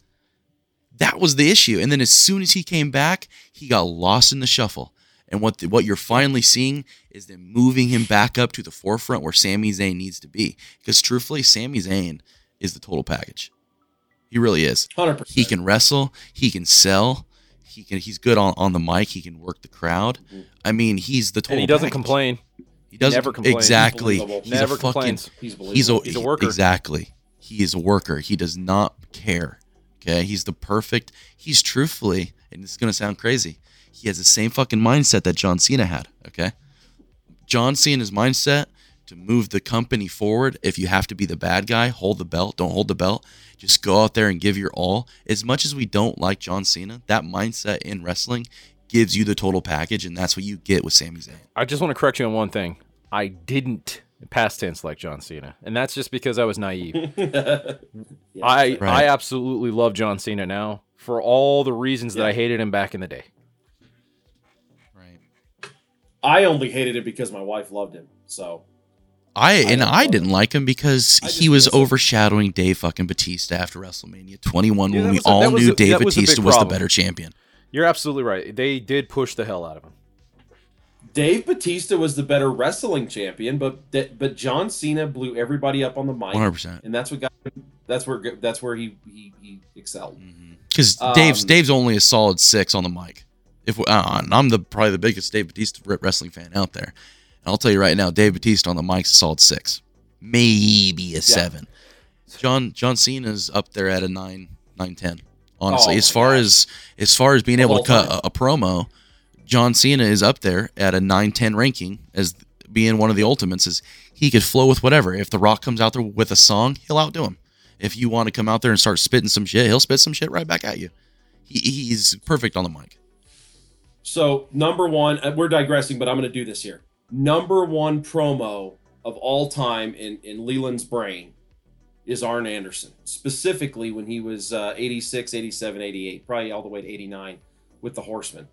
That was the issue. And then as soon as he came back, he got lost in the shuffle. And what the, what you're finally seeing is them moving him back up to the forefront where Sami Zayn needs to be. Because truthfully, Sami Zayn is the total package. He really is. 100%. He can wrestle. He can sell. He can. He's good on, on the mic. He can work the crowd. Mm-hmm. I mean, he's the total. and he doesn't package. complain. He doesn't never complain. Exactly. He's. He's Never a fucking. complains. He's. He's a, He's a worker. Exactly. He is a worker. He does not care. Okay. He's the perfect. He's truthfully, and it's gonna sound crazy. He has the same fucking mindset that John Cena had. Okay. John Cena's mindset to move the company forward. If you have to be the bad guy, hold the belt. Don't hold the belt. Just go out there and give your all. As much as we don't like John Cena, that mindset in wrestling gives you the total package, and that's what you get with Sami Zayn. I just want to correct you on one thing. I didn't past tense like John Cena, and that's just because I was naive. I Right. I absolutely love John Cena now for all the reasons that I hated him back in the day. Right. I only hated it because my wife loved him. So I and I didn't him. like him because he was miss him. overshadowing Dave fucking Batista after WrestleMania 21 Yeah, when we a- all knew a- Dave that was Batista was the better champion. You're absolutely right. They did push the hell out of him. Dave Batista was the better wrestling champion, but but John Cena blew everybody up on the mic, 100%. and that's what got that's where that's where he he, he excelled. Because Um, Dave's Dave's only a solid six on the mic. If we, uh, I'm the probably the biggest Dave Batista wrestling fan out there, and I'll tell you right now, Dave Batista on the mic's a solid six, maybe a seven. John John Cena's up there at a nine nine ten. Honestly, Oh as far God. as as far as being The able to cut a, a promo, John Cena is up there at a nine ten ranking as being one of the ultimates. Is he could flow with whatever. If The Rock comes out there with a song, he'll outdo him. If you want to come out there and start spitting some shit, he'll spit some shit right back at you. He, he's perfect on the mic. So number one, uh, we're digressing, but I'm going to do this here. Number one promo of all time in in Leland's brain is Arn Anderson, specifically when he was uh, 86, 87, 88, probably all the way to 89 with the Horsemen.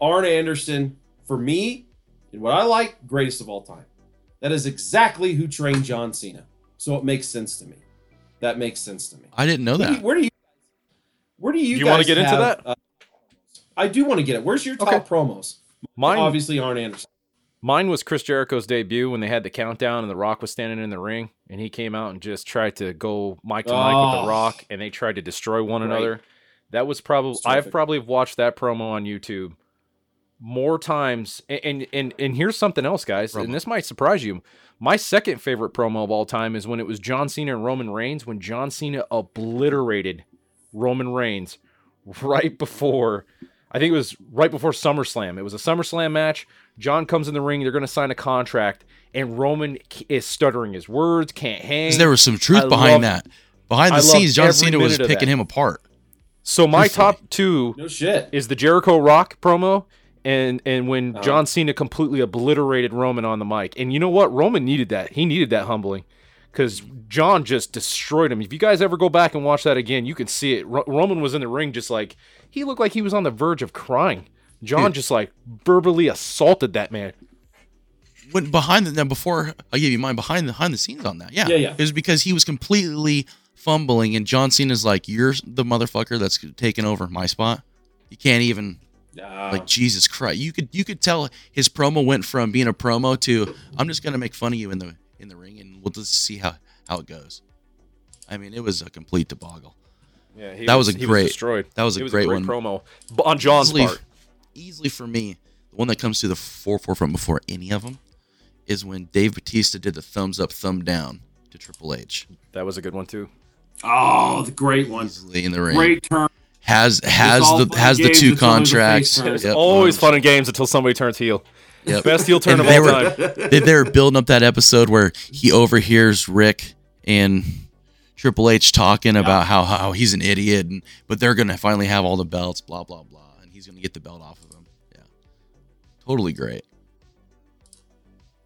Arn Anderson, for me, and what I like, greatest of all time. That is exactly who trained John Cena. So it makes sense to me. That makes sense to me. I didn't know Where do you- that. Where do you where do you, You wanna guys get into that? uh, I do want to get it. Where's your top Okay. promos? Mine Obviously, Arn Anderson. Mine was Chris Jericho's debut when they had the countdown and The Rock was standing in the ring and he came out and just tried to go mic to mic with Oh. The Rock and they tried to destroy one Right. another. That was probably I've probably watched that promo on YouTube more times. And and and, and here's something else, guys, Promo. and this might surprise you. My second favorite promo of all time is when it was John Cena and Roman Reigns when John Cena obliterated Roman Reigns right before I think it was right before SummerSlam. It was a SummerSlam match. John comes in the ring. They're going to sign a contract, and Roman is stuttering his words, can't hang there was some truth I behind love- that. Behind the I scenes, John Cena was picking that. him apart. so my Truthfully. top two No shit. is the Jericho Rock promo and and when Uh-huh. John Cena completely obliterated Roman on the mic. And you know what? Roman needed that. He needed that humbling cuz John just destroyed him. If you guys ever go back and watch that again, you can see it. Ro- Roman was in the ring just like he looked like he was on the verge of crying. John just like verbally assaulted that man. Went behind the now before I gave you mine behind the behind the scenes on that. Yeah. Yeah, yeah. It was because he was completely fumbling and John Cena's like, You're the motherfucker that's taking over my spot. You can't even Nah. like Jesus Christ. You could you could tell his promo went from being a promo to I'm just gonna make fun of you in the in the ring and we'll just see how how it goes. I mean, it was a complete debacle. Yeah, he That was a he great- destroyed. that was a was great a great one. promo b- on John's easily, part. easily for me, the one that comes to the fore forefront before any of them is when Dave Batista did the thumbs up, thumb down to Triple H. That was a good one too. oh, the great one. Easily in the ring. Great turn. Has has the has the two until there's a face contracts. turn. It's Yep. always fun and games until somebody turns heel. Yep. Best heel turn And of they all were- time. they, they were building up that episode where he overhears Ric and Triple H talking about how, how he's an idiot, and but they're gonna finally have all the belts, blah blah blah, and he's gonna get the belt off of him. Yeah, totally great.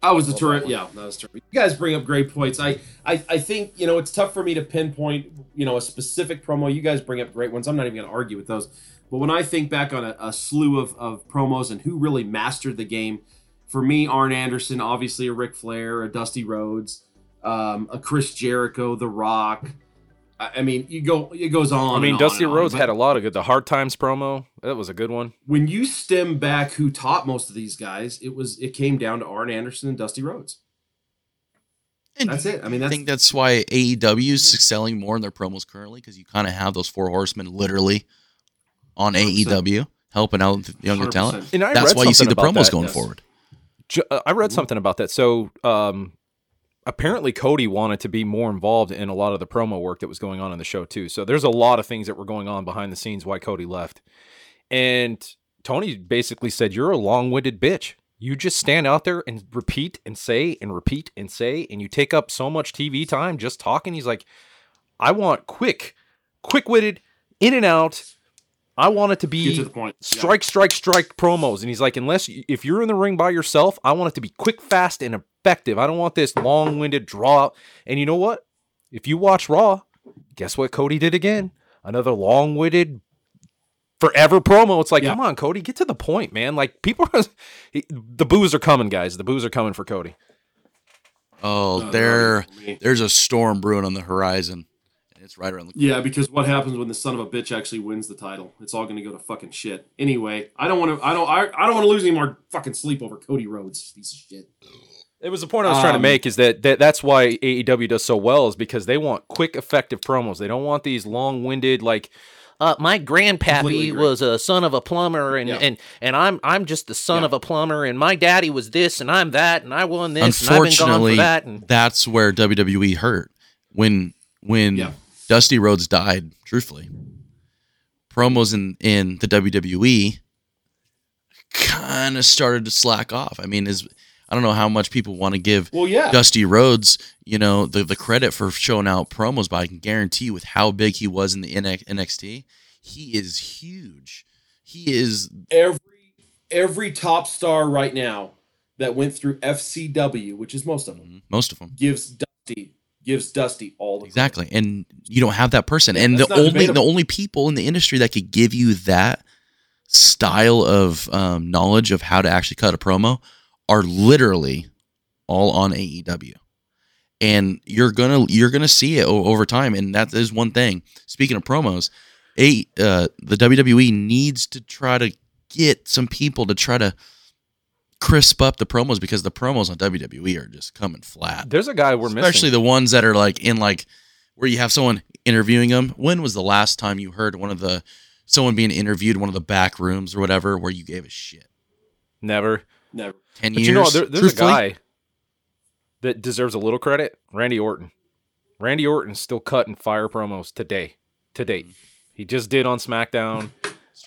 I was the turret. Yeah, that was terrific. You guys bring up great points. I, I, I think you know it's tough for me to pinpoint you know a specific promo. You guys bring up great ones. I'm not even going to argue with those. But when I think back on a, a slew of, of promos and who really mastered the game, for me, Arn Anderson, obviously a Ric Flair, a Dusty Rhodes, um, a Chris Jericho, The Rock. I, I mean, you go, it goes on. I mean, and on Dusty and on. Rhodes But had a lot of good. The Hard Times promo that was a good one. when you stem back who taught most of these guys, it was it came down to Arn Anderson and Dusty Rhodes. And That's it. I mean, I think that's why AEW is selling more in their promos currently because you kind of have those four horsemen literally on 100%. AEW helping out the younger 100%. talent. And I That's why you see the promos that. going yes. forward. Uh, I read something about that. So, um, apparently Cody wanted to be more involved in a lot of the promo work that was going on in the show too. So there's a lot of things that were going on behind the scenes why Cody left. And Tony basically said, "You're a long-winded bitch. You just stand out there and repeat and say and repeat and say, and you take up so much TV time just talking." He's like, "I want quick, quick-witted, in and out. I want it to be get to the point. Yeah. strike, strike, strike promos. And he's like, unless you, if you're in the ring by yourself, I want it to be quick, fast, and effective. I don't want this long-winded draw out. And you know what? If you watch Raw, guess what Cody did again? Another long-winded, forever promo. It's like, Yeah. come on, Cody, get to the point, man. Like people, are, the boos are coming, guys. The boos are coming for Cody. Oh, there, me. there's a storm brewing on the horizon, and it's right around the. Yeah, because what happens when the son of a bitch actually wins the title? It's all going to go to fucking shit. Anyway, I don't want to. I don't. I, I don't want to lose any more fucking sleep over Cody Rhodes. Piece of shit. It was the point I was trying to Um, make is that, that that's why AEW does so well is because they want quick, effective promos. They don't want these long-winded like Uh, my Completely grandpappy was a son of a plumber, and, Yeah. and, and I'm I'm just the son Yeah. of a plumber, and my daddy was this, and I'm that, and I won this, and I've been gone Unfortunately, for that, and that's where WWE hurt when when Yeah. Dusty Rhodes died. Truthfully, promos in in the WWE kind of started to slack off. I mean, is I don't know how much people want to give Well, yeah. Dusty Rhodes, you know, the the credit for showing out promos, but I can guarantee with how big he was in the NXT, he is huge. He is every every top star right now that went through FCW, which is most of them, mm-hmm. most of them. gives Dusty gives Dusty all the credit. Exactly. And you don't have that person. and the only debatable. the only people in the industry that could give you that style of um, knowledge of how to actually cut a promo are literally all on AEW. And you're gonna you're gonna see it o- over time, and that is one thing. Speaking of promos, a uh, the WWE needs to try to get some people to try to crisp up the promos because the promos on WWE are just coming flat there's a guy we're especially missing. Especially the ones that are like in like where you have someone interviewing them. When was the last time you heard one of the someone being interviewed in one of the back rooms or whatever where you gave a shit? Never. Never. Ten But years. you know, there, there's truthfully. a guy that deserves a little credit. Randy Orton. Randy Orton's still cutting fire promos today. To date, mm-hmm. he just did on SmackDown.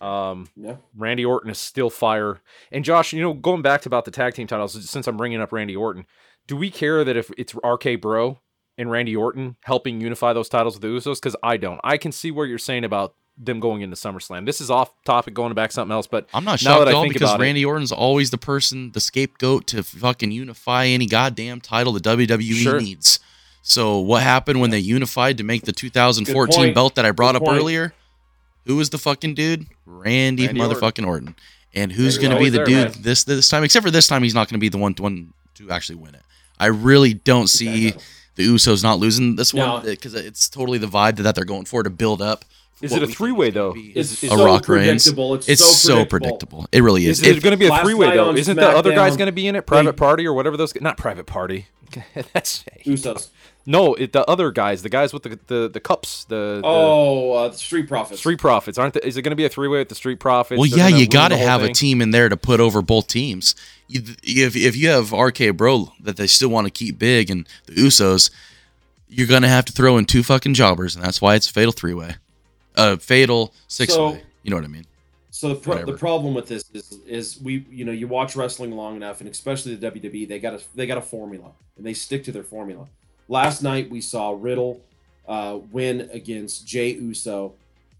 Um, Yeah. Randy Orton is still fire. And Josh, you know, going back to about the tag team titles, since I'm bringing up Randy Orton, do we care that if it's RK Bro and Randy Orton helping unify those titles with the Usos? Because I don't. I can see where you're saying about them going into SummerSlam. This is off topic, going back something else, but I'm not now shocked at all because about it- Randy Orton's always the person, the scapegoat to fucking unify any goddamn title the WWE Sure. needs. So what happened when they unified to make the 2014 belt that I brought Good up point. earlier? Who was the fucking dude? Randy, Randy motherfucking Orton. And who's going to be the there, dude man. this this time? Except for this time, he's not going to be the one to, one to actually win it. I really don't see the Usos not losing this No. Uh, one because it's totally the vibe that they're going for to build up. Is it a three-way, though? Is- a so Rock Reigns. It's, It's so predictable. It really is. Is it going to be a three way night though? Isn't the other guys going to be in it? Private they- Party or whatever those. Not Private Party. That's Usos. No. It, the other guys, the guys with the the, the cups, the, the Oh, uh, the Street Profits. Street Profits, aren't? The, is it going to be a three way with the Street Profits? Well, They're yeah, you got to the whole have a team in there to put over both teams. You, if if you have RK Bro that they still want to keep big and the Usos, you're gonna have to throw in two fucking jobbers, and that's why it's a fatal three way, uh, fatal six So- way. You know what I mean? So the, pro- the problem with this is is we you know you watch wrestling long enough and especially the WWE they got a they got a formula and they stick to their formula. Last night we saw Riddle uh, win against Jay Uso.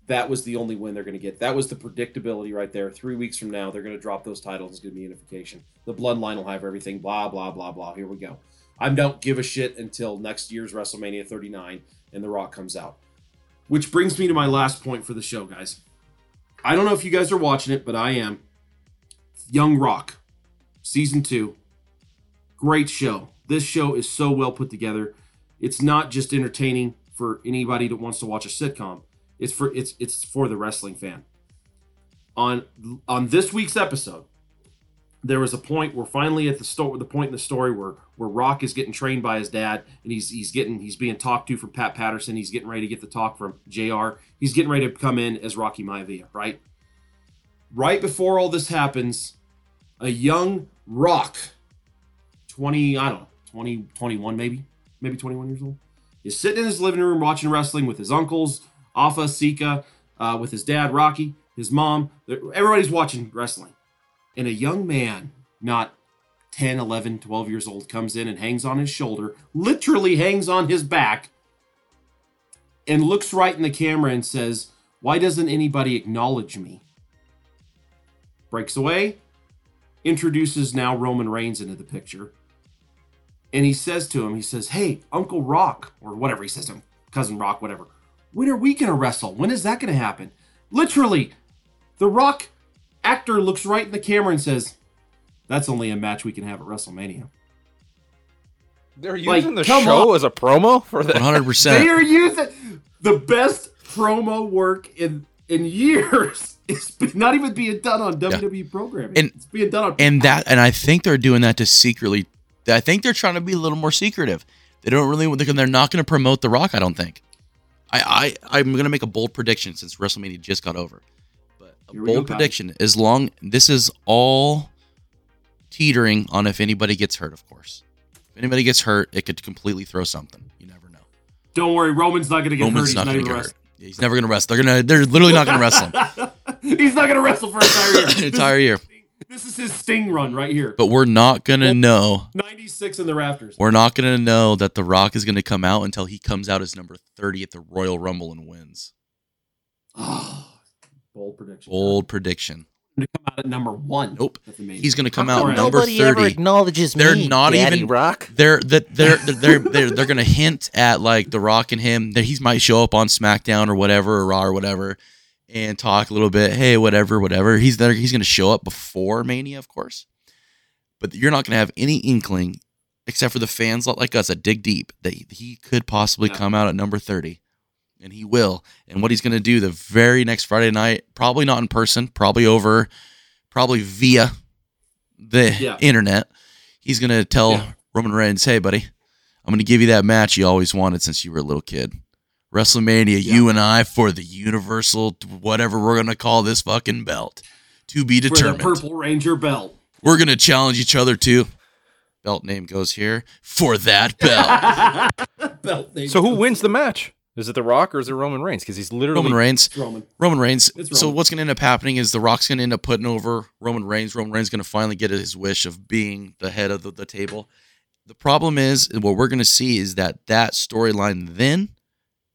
That was the only win they're going to get. That was the predictability right there. Three weeks from now they're going to drop those titles. It's going to be unification. The Bloodline will have everything. Blah blah blah blah. Here we go. I don't give a shit until next year's WrestleMania 39 and The Rock comes out. Which brings me to my last point for the show, guys. I don't know if you guys are watching it, but I am. Young Rock, season two. Great show. This show is so well put together. It's not just entertaining for anybody that wants to watch a sitcom. It's for it's it's for the wrestling fan. On on this week's episode, there was a point where finally at the store the point in the story where where Rock is getting trained by his dad and he's he's getting he's being talked to from Pat Patterson. He's getting ready to get the talk from JR. He's getting ready to come in as Rocky Maivia, right? Right before all this happens, a young Rock, 20, I don't know, 20, 21 maybe, maybe 21 years old, He's sitting in his living room watching wrestling with his uncles, Afa, Sika, uh, with his dad, Rocky, his mom. Everybody's watching wrestling and a young man, not 10, 11, 12 years old, comes in and hangs on his shoulder, literally hangs on his back, and looks right in the camera and says, Why doesn't anybody acknowledge me? Breaks away, introduces now Roman Reigns into the picture. And he says to him, he says, Hey, Uncle Rock, or whatever he says to him, Cousin Rock, whatever. When are we going to wrestle? When is that going to happen? Literally, the Rock actor looks right in the camera and says, "That's only a match we can have at WrestleMania." They're Like, using the come show on. as a promo for the. 100. They are using the best promo work in in years. It's not even being done on WWE programming. And- it's being done on And that, and I think they're doing that to secretly. I think they're trying to be a little more secretive. They don't really. They're not going to promote The Rock. I don't think. I, I I'm going to make a bold prediction since WrestleMania just got over. But a we go, bold prediction. As long this is all teetering on if anybody gets hurt. Of course, if anybody gets hurt, it could completely throw something. You never know. Don't worry, Roman's not going to get Roman's hurt. not He's going to get hurt. He's never going to wrestle. They're gonna. They're literally not going to wrestle him. He's not going to wrestle for an entire year. entire year. This is his Sting run right here. But we're not going to know. 96 in the rafters. We're not going to know that The Rock is going to come out until he comes out as number 30 at the Royal Rumble and wins. Oh, bold prediction. Bold prediction. to come out at number one. Nope. He's going to come out right. number Nobody ever 30. acknowledges They're me, not Daddy even- Rock. They're that they're they're they're they're gonna hint at like The Rock and him that he might show up on SmackDown or whatever or Raw or whatever and talk a little bit. Hey, whatever, whatever. He's there. He's gonna show up before Mania, of course. But you're not gonna have any inkling, except for the fans like us that dig deep, that he could possibly come out at number thirty, and he will. And what he's gonna do the very next Friday night, probably not in person, probably over, probably via the Yeah. internet. He's gonna tell Yeah. Roman Reigns, "Hey, buddy, I'm gonna give you that match you always wanted since you were a little kid. WrestleMania, Yeah. you and I for the Universal, whatever we're gonna call this fucking belt, to be for the determined." Purple Ranger belt. We're gonna challenge each other too. Belt name goes here for that belt. Belt name. So who wins the match? Is it The Rock or is it Roman Reigns? Because he's literally Roman Reigns. Roman. Roman Reigns. It's So what's going to end up happening is The Rock's going to end up putting over Roman Reigns. Roman Reigns going to finally get his wish of being the head of the, the table. The problem is what we're going to see is that that storyline then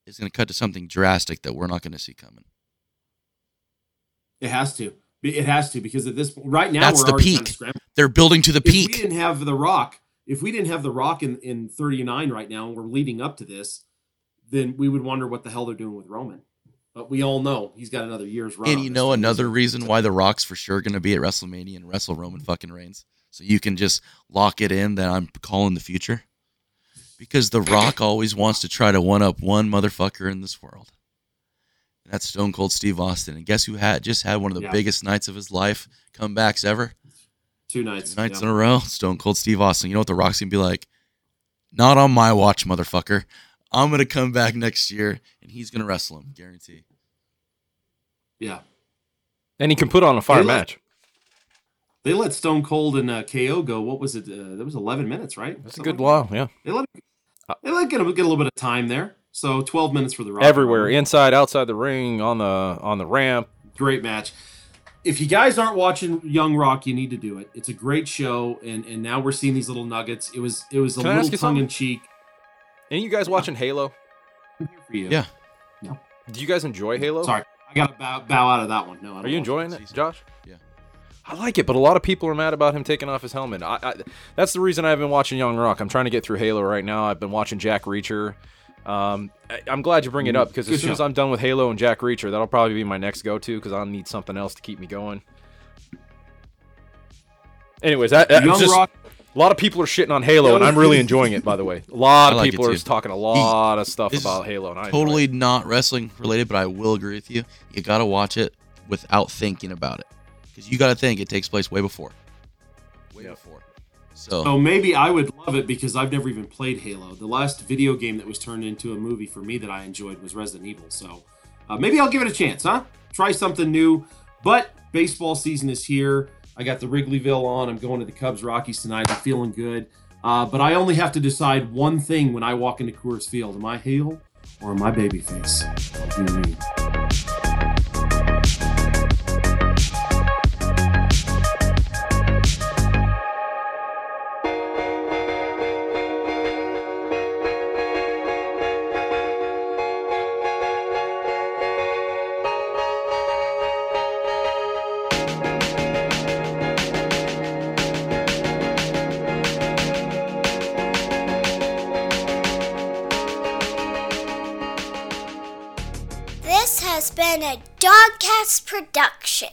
is going to cut to something drastic that we're not going to see coming. It has to. It has to because at this right now That's the peak. kind of. They're building to the peak. If we didn't have the Rock, if we didn't have the Rock in in 39 right now, and we're leading up to this, then we would wonder what the hell they're doing with Roman. But we all know he's got another year's run. And you know another reason why The Rock's for sure going to be at WrestleMania and wrestle Roman fucking Reigns. So you can just lock it in that I'm calling the future. Because The Rock always wants to try to one up one motherfucker in this world. And that's Stone Cold Steve Austin. And guess who had just had one of the Yeah. biggest nights of his life, comebacks ever? two nights. Two nights yeah. in a row. Stone Cold Steve Austin. You know what The Rock's gonna be like? Not on my watch, motherfucker. I'm gonna come back next year and he's gonna wrestle him, guarantee. Yeah, and he can put on a fire Hey, look. match. they let Stone Cold and uh, KO go. What was it? Uh, that was 11 minutes, right? That's a good like while. Yeah. They let Uh, they let get a, get a little bit of time there. So 12 minutes for the Rock. everywhere, inside, outside the ring, on the on the ramp. great match. If you guys aren't watching Young Rock, you need to do it. It's a great show, and and now we're seeing these little nuggets. It was it was a Can little tongue something? in cheek. Any of you guys watching Halo? For you. Yeah. Do you guys enjoy Halo? Sorry, I gotta bow, bow out of that one. No, I don't Are you enjoying it. Josh? Yeah. I like it, but a lot of people are mad about him taking off his helmet. I, I, that's the reason I've been watching Young Rock. I'm trying to get through Halo right now. I've been watching Jack Reacher. Um, I, I'm glad you bring it up because Good as soon show. as I'm done with Halo and Jack Reacher, that'll probably be my next go-to because I'll need something else to keep me going. Anyways, that, that Young just, Rock. a lot of people are shitting on Halo, and I'm really enjoying it. By the way, a lot of like people are just talking a lot of stuff This about Halo, and I enjoy Totally not wrestling related, but I will agree with you. You gotta watch it without thinking about it. Because you gotta think it takes place way before. Way Yep. before. So Oh, maybe I would love it because I've never even played Halo. The last video game that was turned into a movie for me that I enjoyed was Resident Evil. So uh, maybe I'll give it a chance, huh? Try something new. But baseball season is here. I got the Wrigleyville on. I'm going to the Cubs Rockies tonight. I'm feeling good. Uh, but I only have to decide one thing when I walk into Coors Field: Am I heel or am I babyface? What do you mean? Production.